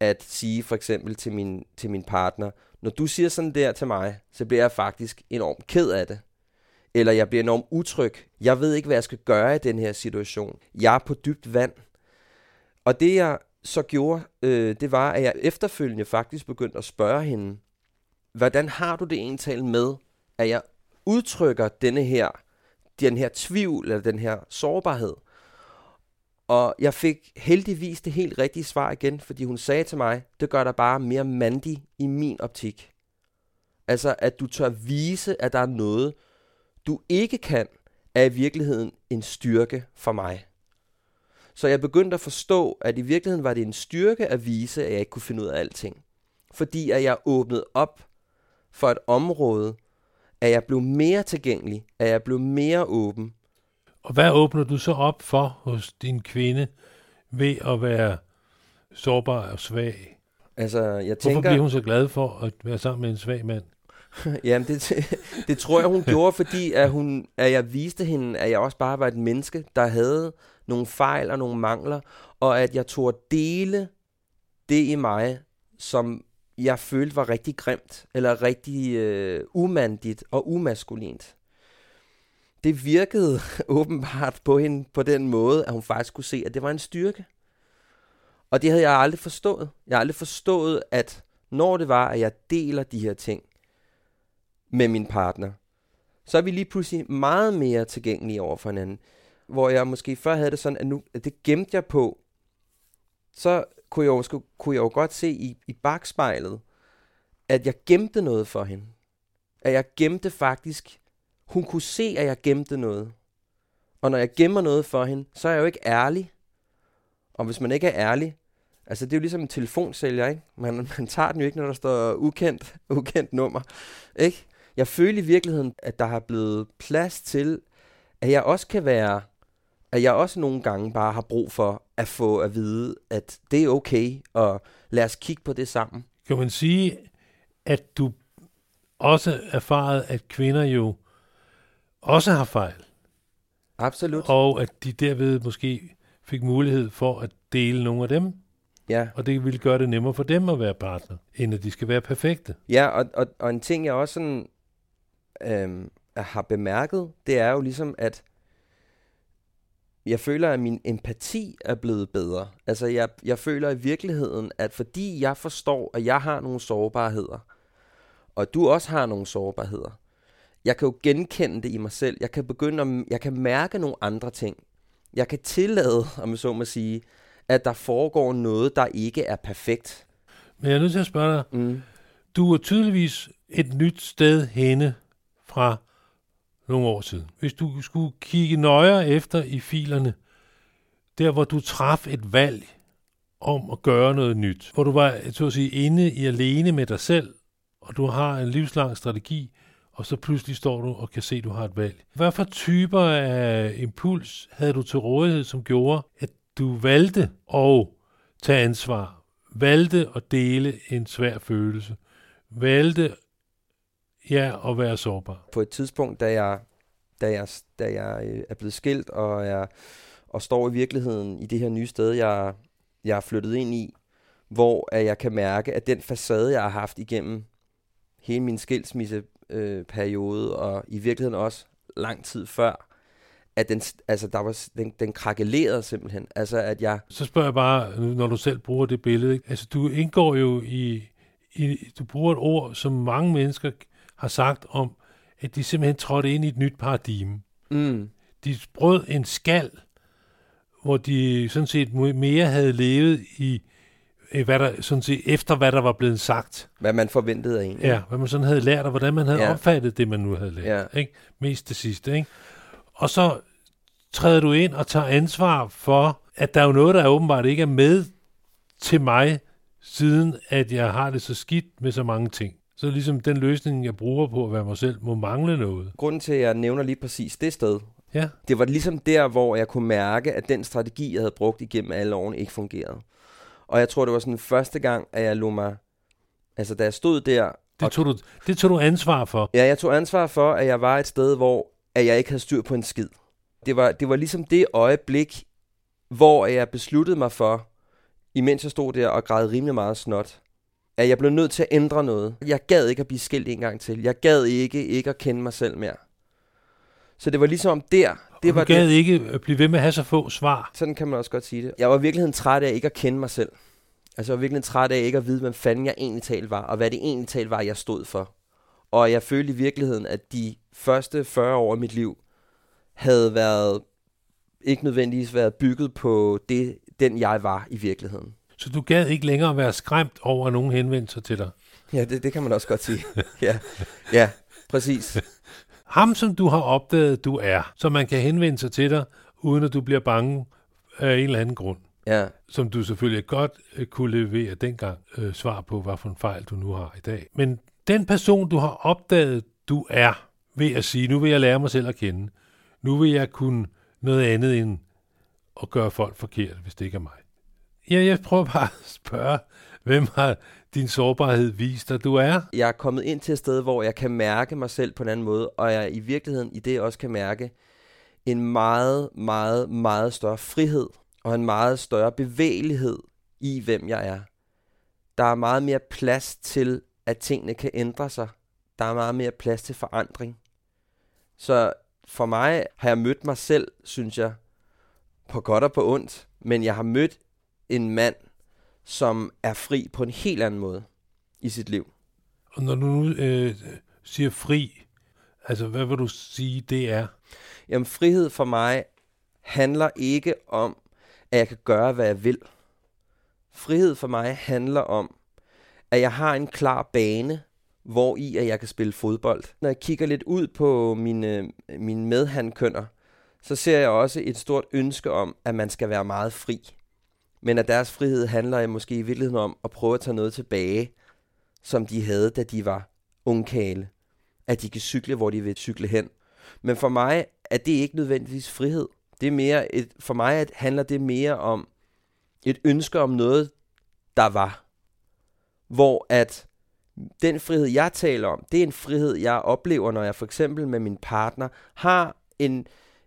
at sige for eksempel til min, til min partner, når du siger sådan der til mig, så bliver jeg faktisk enormt ked af det. Eller jeg bliver enormt utryg. Jeg ved ikke, hvad jeg skal gøre i den her situation. Jeg er på dybt vand. Og det jeg så gjorde, øh, det var, at jeg efterfølgende faktisk begyndte at spørge hende, hvordan har du det egentlig med, at jeg udtrykker denne her, den her tvivl eller den her sårbarhed? Og jeg fik heldigvis det helt rigtige svar igen, fordi hun sagde til mig, det gør dig bare mere mandig i min optik. Altså, at du tør vise, at der er noget, du ikke kan, er i virkeligheden en styrke for mig. Så jeg begyndte at forstå, at i virkeligheden var det en styrke at vise, at jeg ikke kunne finde ud af alting. Fordi at jeg åbnede op for et område, at jeg blev mere tilgængelig, at jeg blev mere åben, og hvad åbner du så op for hos din kvinde ved at være sårbar og svag? Altså, jeg Hvorfor tænker... bliver hun så glad for at være sammen med en svag mand? Jamen, det, det tror jeg, hun gjorde, fordi at, hun, at jeg viste hende, at jeg også bare var et menneske, der havde nogle fejl og nogle mangler, og at jeg tog at dele det i mig, som jeg følte var rigtig grimt, eller rigtig øh, umandigt og umaskulint det virkede åbenbart på hende på den måde, at hun faktisk kunne se, at det var en styrke. Og det havde jeg aldrig forstået. Jeg har aldrig forstået, at når det var, at jeg deler de her ting med min partner, så er vi lige pludselig meget mere tilgængelige over for hinanden. Hvor jeg måske før havde det sådan, at, nu, at det gemte jeg på, så kunne jeg jo, kunne jeg jo godt se i, i bagspejlet, at jeg gemte noget for hende. At jeg gemte faktisk hun kunne se, at jeg gemte noget. Og når jeg gemmer noget for hende, så er jeg jo ikke ærlig. Og hvis man ikke er ærlig, altså det er jo ligesom en telefonsælger, ikke? Man, man tager den jo ikke, når der står ukendt, ukendt nummer, ikke? Jeg føler i virkeligheden, at der har blevet plads til, at jeg også kan være, at jeg også nogle gange bare har brug for at få at vide, at det er okay, og lad os kigge på det sammen. Kan man sige, at du også erfaret, at kvinder jo også har fejl, Absolut. og at de derved måske fik mulighed for at dele nogle af dem, Ja, og det ville gøre det nemmere for dem at være partner, end at de skal være perfekte. ja og, og, og en ting, jeg også sådan, øhm, har bemærket, det er jo ligesom, at jeg føler, at min empati er blevet bedre. Altså, jeg, jeg føler i virkeligheden, at fordi jeg forstår, at jeg har nogle sårbarheder, og du også har nogle sårbarheder, jeg kan jo genkende det i mig selv. Jeg kan begynde at, jeg kan mærke nogle andre ting. Jeg kan tillade, om jeg så må sige, at der foregår noget, der ikke er perfekt. Men jeg er nødt til at spørge dig, Mm. du er tydeligvis et nyt sted henne fra nogle år siden. Hvis du skulle kigge nøjere efter i filerne, der hvor du traf et valg om at gøre noget nyt, hvor du var så at sige, inde i alene med dig selv, og du har en livslang strategi, og så pludselig står du og kan se, at du har et valg. Hvad for typer af impuls havde du til rådighed, som gjorde, at du valgte at tage ansvar, valgte at dele en svær følelse, valgte ja, at være sårbar? på et tidspunkt, da jeg, da jeg, da jeg øh, er blevet skilt, og, jeg, og står i virkeligheden i det her nye sted, jeg, jeg er flyttet ind i, hvor at jeg kan mærke, at den facade, jeg har haft igennem hele min skilsmisseperiode, øh, periode, og i virkeligheden også lang tid før, at den, altså der var, den, den krakelerede simpelthen. Altså at jeg, Så spørger jeg bare, når du selv bruger det billede, ikke? altså du indgår jo i, i, du bruger et ord, som mange mennesker har sagt om, at de simpelthen trådte ind i et nyt paradigme. mm, De brød en skal, hvor de sådan set mere havde levet i, i hvad der, sådan set efter hvad der var blevet sagt. hvad man forventede af en. Ja, hvad man sådan havde lært, og hvordan man havde ja. opfattet det, man nu havde lært. Ja. Ikke? Mest det sidste. Ikke? Og så træder du ind og tager ansvar for, at der er jo noget, der åbenbart ikke er med til mig, siden at jeg har det så skidt med så mange ting. Så ligesom den løsning, jeg bruger på at være mig selv, må mangle noget. Grunden til, at jeg nævner lige præcis det sted, Ja, det var ligesom der, hvor jeg kunne mærke, at den strategi, jeg havde brugt igennem alle årene, ikke fungerede. Og jeg tror, det var sådan første gang, at jeg lå mig... Altså, da jeg stod der... det tog, du, det tog du ansvar for. Ja, jeg tog ansvar for, at jeg var et sted, hvor at jeg ikke havde styr på en skid. Det var, det var ligesom det øjeblik, hvor jeg besluttede mig for, imens jeg stod der og græd rimelig meget snot, at jeg blev nødt til at ændre noget. Jeg gad ikke at blive skilt en gang til. Jeg gad ikke ikke at kende mig selv mere. Så det var ligesom der. Det Det var gad det. ikke at blive ved med at have så få svar. Sådan kan man også godt sige det. Jeg var virkelig træt af ikke at kende mig selv. Altså jeg var virkelig træt af ikke at vide, hvem fanden jeg egentlig talt var, og hvad det egentlig talt var, jeg stod for. Og jeg følte i virkeligheden, at de første 40 år af mit liv havde været, ikke nødvendigvis været bygget på det, den jeg var i virkeligheden. Så du gad ikke længere være skræmt over, at nogen henvendte sig til dig. Ja, det, det kan man også godt sige. ja, ja, præcis. Ham, som du har opdaget, du er, så man kan henvende sig til dig, uden at du bliver bange af en eller anden grund. Ja, Som du selvfølgelig godt øh, kunne levere dengang øh, svar på, hvad for en fejl du nu har i dag. Men den person, du har opdaget, du er, ved at sige, nu vil jeg lære mig selv at kende. Nu vil jeg kunne noget andet end at gøre folk forkert, hvis det ikke er mig. Ja, jeg prøver bare at spørge, hvem har din sårbarhed vist dig, du er? jeg er kommet ind til et sted, hvor jeg kan mærke mig selv på en anden måde, og jeg i virkeligheden i det også kan mærke en meget, meget, meget større frihed og en meget større bevægelighed i, hvem jeg er. Der er meget mere plads til, at tingene kan ændre sig. Der er meget mere plads til forandring. Så for mig har jeg mødt mig selv, synes jeg, på godt og på ondt, men jeg har mødt en mand, som er fri på en helt anden måde i sit liv. Og når du nu øh, siger fri, altså hvad vil du sige, det er? Jamen, frihed for mig handler ikke om, at jeg kan gøre, hvad jeg vil. Frihed for mig handler om, at jeg har en klar bane, hvor i at jeg kan spille fodbold. Når jeg kigger lidt ud på mine, mine medhandkønner, så ser jeg også et stort ønske om, at man skal være meget fri. Men at deres frihed handler måske i virkeligheden om at prøve at tage noget tilbage, som de havde, da de var ungkale. at de kan cykle, hvor de vil cykle hen. Men for mig er det ikke nødvendigvis frihed. Det er mere et, for mig at handler det mere om et ønske om noget, der var. Hvor at den frihed, jeg taler om, det er en frihed, jeg oplever, når jeg for eksempel med min partner har en,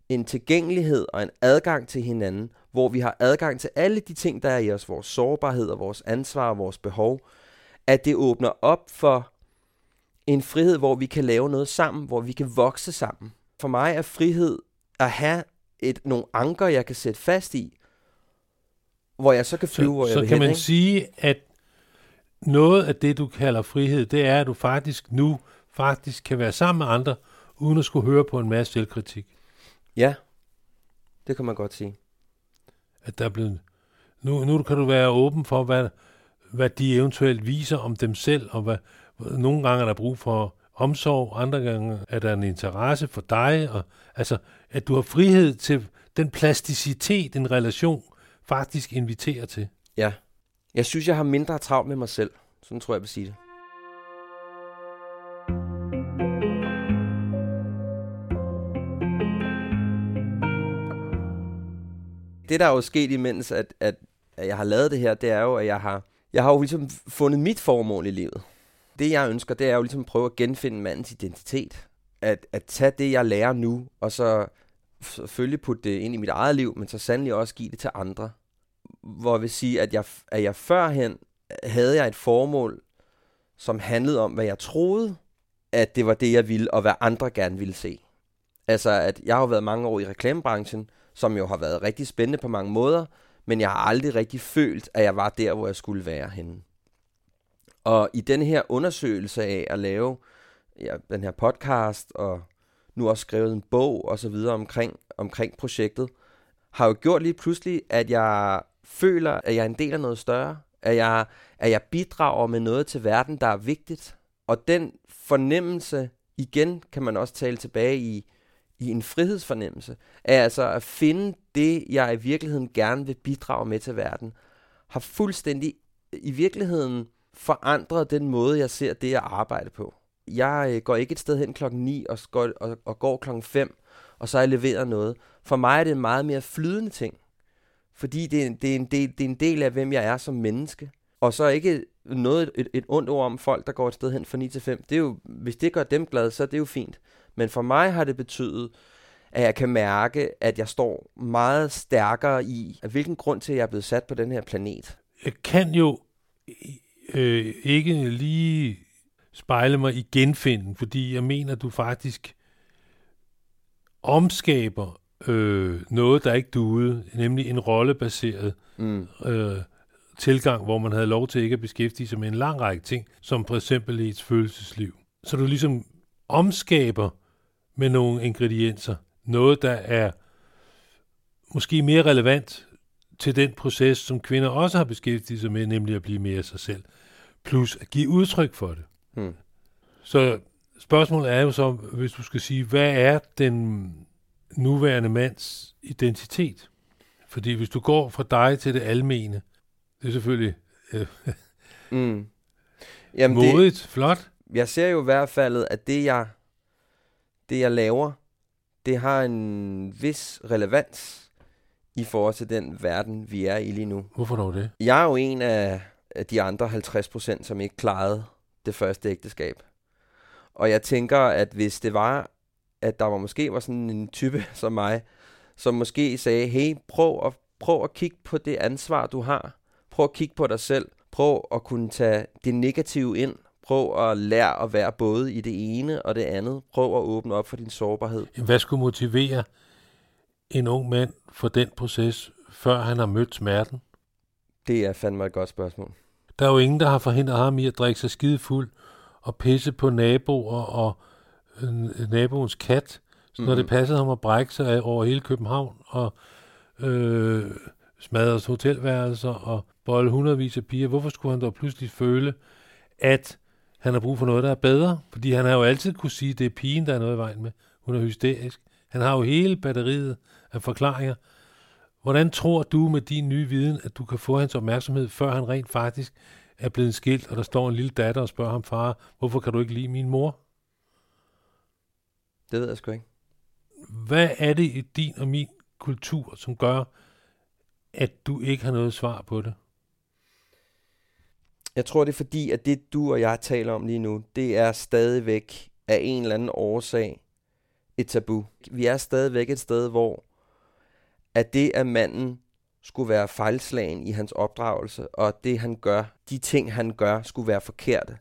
en tilgængelighed og en adgang til hinanden, hvor vi har adgang til alle de ting, der er i os, vores sårbarhed og vores ansvar og vores behov, at det åbner op for en frihed, hvor vi kan lave noget sammen, hvor vi kan vokse sammen. For mig er frihed at have et, nogle anker, jeg kan sætte fast i, hvor jeg så kan flyve, så, hvor jeg så vil kan hen, man ikke? sige, at noget af det, du kalder frihed, det er, at du faktisk nu faktisk kan være sammen med andre, uden at skulle høre på en masse selvkritik. Ja, det kan man godt sige. At der er blevet, nu, nu kan du være åben for, hvad, hvad de eventuelt viser om dem selv, og hvad, nogle gange er der brug for omsorg, andre gange er der en interesse for dig, og altså, at du har frihed til den plasticitet, en relation faktisk inviterer til. Ja. Jeg synes, jeg har mindre travlt med mig selv. Sådan tror jeg, jeg vil sige det. Det, der er jo sket imens, at, at, at jeg har lavet det her, det er jo, at jeg har, jeg har jo ligesom fundet mit formål i livet. Det, jeg ønsker, det er jo ligesom at prøve at genfinde mandens identitet. At, at tage det, jeg lærer nu, og så selvfølgelig putte det ind i mit eget liv, men så sandelig også give det til andre hvor jeg vil sige, at jeg, at jeg førhen havde jeg et formål, som handlede om, hvad jeg troede, at det var det, jeg ville, og hvad andre gerne ville se. Altså, at jeg har jo været mange år i reklamebranchen, som jo har været rigtig spændende på mange måder, men jeg har aldrig rigtig følt, at jeg var der, hvor jeg skulle være henne. Og i den her undersøgelse af at lave ja, den her podcast, og nu også skrevet en bog og så videre omkring, omkring projektet, har jo gjort lige pludselig, at jeg føler, at jeg er en del af noget større, at jeg, at jeg bidrager med noget til verden, der er vigtigt. Og den fornemmelse, igen kan man også tale tilbage i, i en frihedsfornemmelse, er altså at finde det, jeg i virkeligheden gerne vil bidrage med til verden, har fuldstændig i virkeligheden forandret den måde, jeg ser det, jeg arbejder på. Jeg øh, går ikke et sted hen klokken 9 og går, og, og går klokken 5, og så har jeg leveret noget. For mig er det en meget mere flydende ting. Fordi det er, det, er en del, det er en del af, hvem jeg er som menneske. Og så ikke noget et, et ondt ord om folk, der går et sted hen fra 9 til 5. Det er jo, hvis det gør dem glade, så er det jo fint. Men for mig har det betydet, at jeg kan mærke, at jeg står meget stærkere i, at hvilken grund til, at jeg er blevet sat på den her planet. Jeg kan jo øh, ikke lige spejle mig i genfinden, fordi jeg mener, at du faktisk omskaber øh, noget, der ikke duede, nemlig en rollebaseret Mm. øh, tilgang, hvor man havde lov til ikke at beskæftige sig med en lang række ting, som for eksempel i et følelsesliv. Så du ligesom omskaber med nogle ingredienser noget, der er måske mere relevant til den proces, som kvinder også har beskæftiget sig med, nemlig at blive mere sig selv, plus at give udtryk for det. Mm. Så spørgsmålet er jo så, hvis du skal sige, hvad er den nuværende mands identitet? Fordi hvis du går fra dig til det almene, det er selvfølgelig øh, Mm. Jamen det, modigt, flot. jeg ser jo i hvert fald, at det jeg, det jeg laver, det har en vis relevans i forhold til den verden, vi er i lige nu. Hvorfor dog det? Jeg er jo en af de andre 50 procent, som ikke klarede det første ægteskab. Og jeg tænker, at hvis det var, at der var måske var sådan en type som mig, som måske sagde, hey, prøv at, prøv at kigge på det ansvar, du har. Prøv at kigge på dig selv. Prøv at kunne tage det negative ind. Prøv at lære at være både i det ene og det andet. Prøv at åbne op for din sårbarhed. Hvad skulle motivere en ung mand for den proces, før han har mødt smerten? Det er fandme et godt spørgsmål. Der er jo ingen, der har forhindret ham i at drikke sig skide fuld og pisse på naboer og øh, naboens kat, så når Mhm. det passede ham at brække sig over hele København og øh, smadre hotelværelser og bolde hundredvis af piger. Hvorfor skulle han dog pludselig føle, at han har brug for noget, der er bedre? Fordi han har jo altid kunne sige, at det er pigen, der er noget i vejen med. Hun er hysterisk. Han har jo hele batteriet af forklaringer. Hvordan tror du med din nye viden, at du kan få hans opmærksomhed, før han rent faktisk er blevet skilt, og der står en lille datter og spørger ham, far, hvorfor kan du ikke lide min mor? Det ved jeg sgu ikke. Hvad er det i din og min kultur, som gør, at du ikke har noget svar på det? Jeg tror, det er fordi, at det du og jeg taler om lige nu, det er stadigvæk af en eller anden årsag et tabu. Vi er stadigvæk et sted, hvor at det, at manden skulle være fejlslagen i hans opdragelse, og det, han gør, de ting, han gør, skulle være forkerte.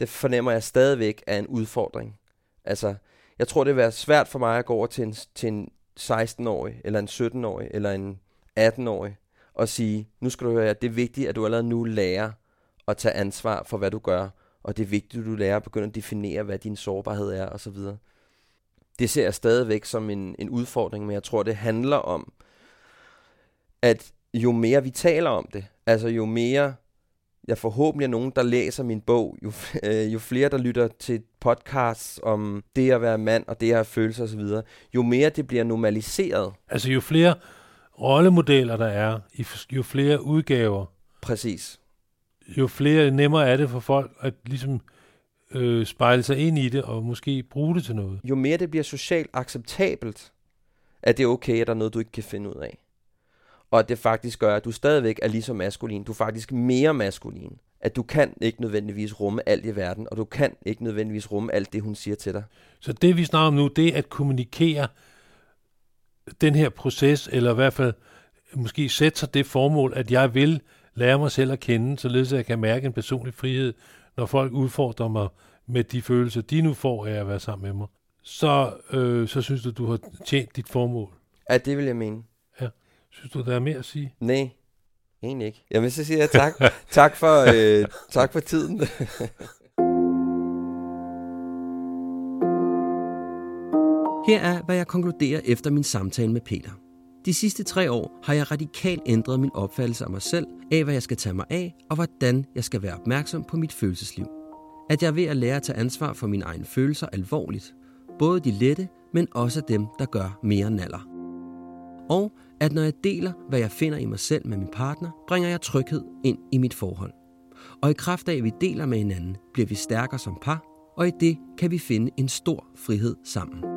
Det fornemmer jeg stadigvæk er en udfordring. Altså, jeg tror, det vil være svært for mig at gå over til en, til en 16-årig, eller en 17-årig, eller en 18-årig, og sige, nu skal du høre, at det er vigtigt, at du allerede nu lærer at tage ansvar for, hvad du gør, og det er vigtigt, at du lærer at begynde at definere, hvad din sårbarhed er, osv. Det ser jeg stadigvæk som en, en udfordring, men jeg tror, det handler om, at jo mere vi taler om det, altså jo mere jeg forhåbentlig er nogen, der læser min bog, jo, øh, jo flere, der lytter til podcasts om det at være mand og det at have følelser osv., jo mere det bliver normaliseret. Altså jo flere rollemodeller der er, jo flere udgaver, Præcis. jo flere nemmere er det for folk at ligesom øh, spejle sig ind i det og måske bruge det til noget. Jo mere det bliver socialt acceptabelt, at det er okay, at der er noget, du ikke kan finde ud af. Og at det faktisk gør, at du stadigvæk er lige så maskulin. Du er faktisk mere maskulin. At du kan ikke nødvendigvis rumme alt i verden, og du kan ikke nødvendigvis rumme alt det, hun siger til dig. Så det vi snakker om nu, det er at kommunikere den her proces, eller i hvert fald måske sætte sig det formål, at jeg vil lære mig selv at kende, således at jeg kan mærke en personlig frihed, når folk udfordrer mig med de følelser, de nu får af at være sammen med mig. Så, øh, så synes du, du har tjent dit formål. Ja, det vil jeg mene. Synes du, der er mere at sige? Nej, egentlig ikke. Jamen, så siger jeg tak. tak, for, øh, tak for tiden. Her er, hvad jeg konkluderer efter min samtale med Peter. De sidste tre år har jeg radikalt ændret min opfattelse af mig selv, af hvad jeg skal tage mig af, og hvordan jeg skal være opmærksom på mit følelsesliv. At jeg er ved at lære at tage ansvar for mine egne følelser alvorligt. Både de lette, men også dem, der gør mere naller. Og at når jeg deler, hvad jeg finder i mig selv med min partner, bringer jeg tryghed ind i mit forhold. Og i kraft af, at vi deler med hinanden, bliver vi stærkere som par, og i det kan vi finde en stor frihed sammen.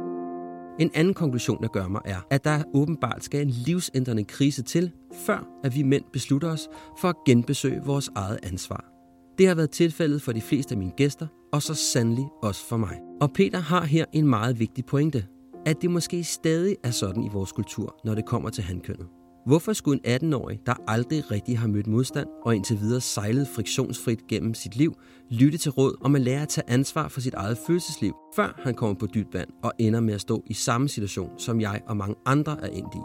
En anden konklusion, der gør mig, er, at der åbenbart skal en livsændrende krise til, før at vi mænd beslutter os for at genbesøge vores eget ansvar. Det har været tilfældet for de fleste af mine gæster, og så sandelig også for mig. Og Peter har her en meget vigtig pointe, at det måske stadig er sådan i vores kultur, når det kommer til handkønnet. Hvorfor skulle en 18-årig, der aldrig rigtig har mødt modstand og indtil videre sejlet friktionsfrit gennem sit liv, lytte til råd om at lære at tage ansvar for sit eget følelsesliv, før han kommer på dybt vand og ender med at stå i samme situation, som jeg og mange andre er endt i?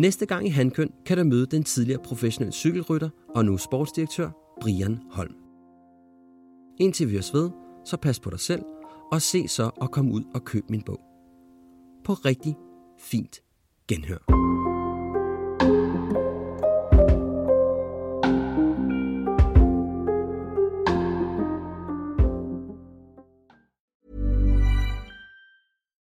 Næste gang i Handkøn kan du møde den tidligere professionelle cykelrytter og nu sportsdirektør Brian Holm. Indtil vi høres ved, så pas på dig selv, og se så at komme ud og købe min bog. På rigtig fint genhør.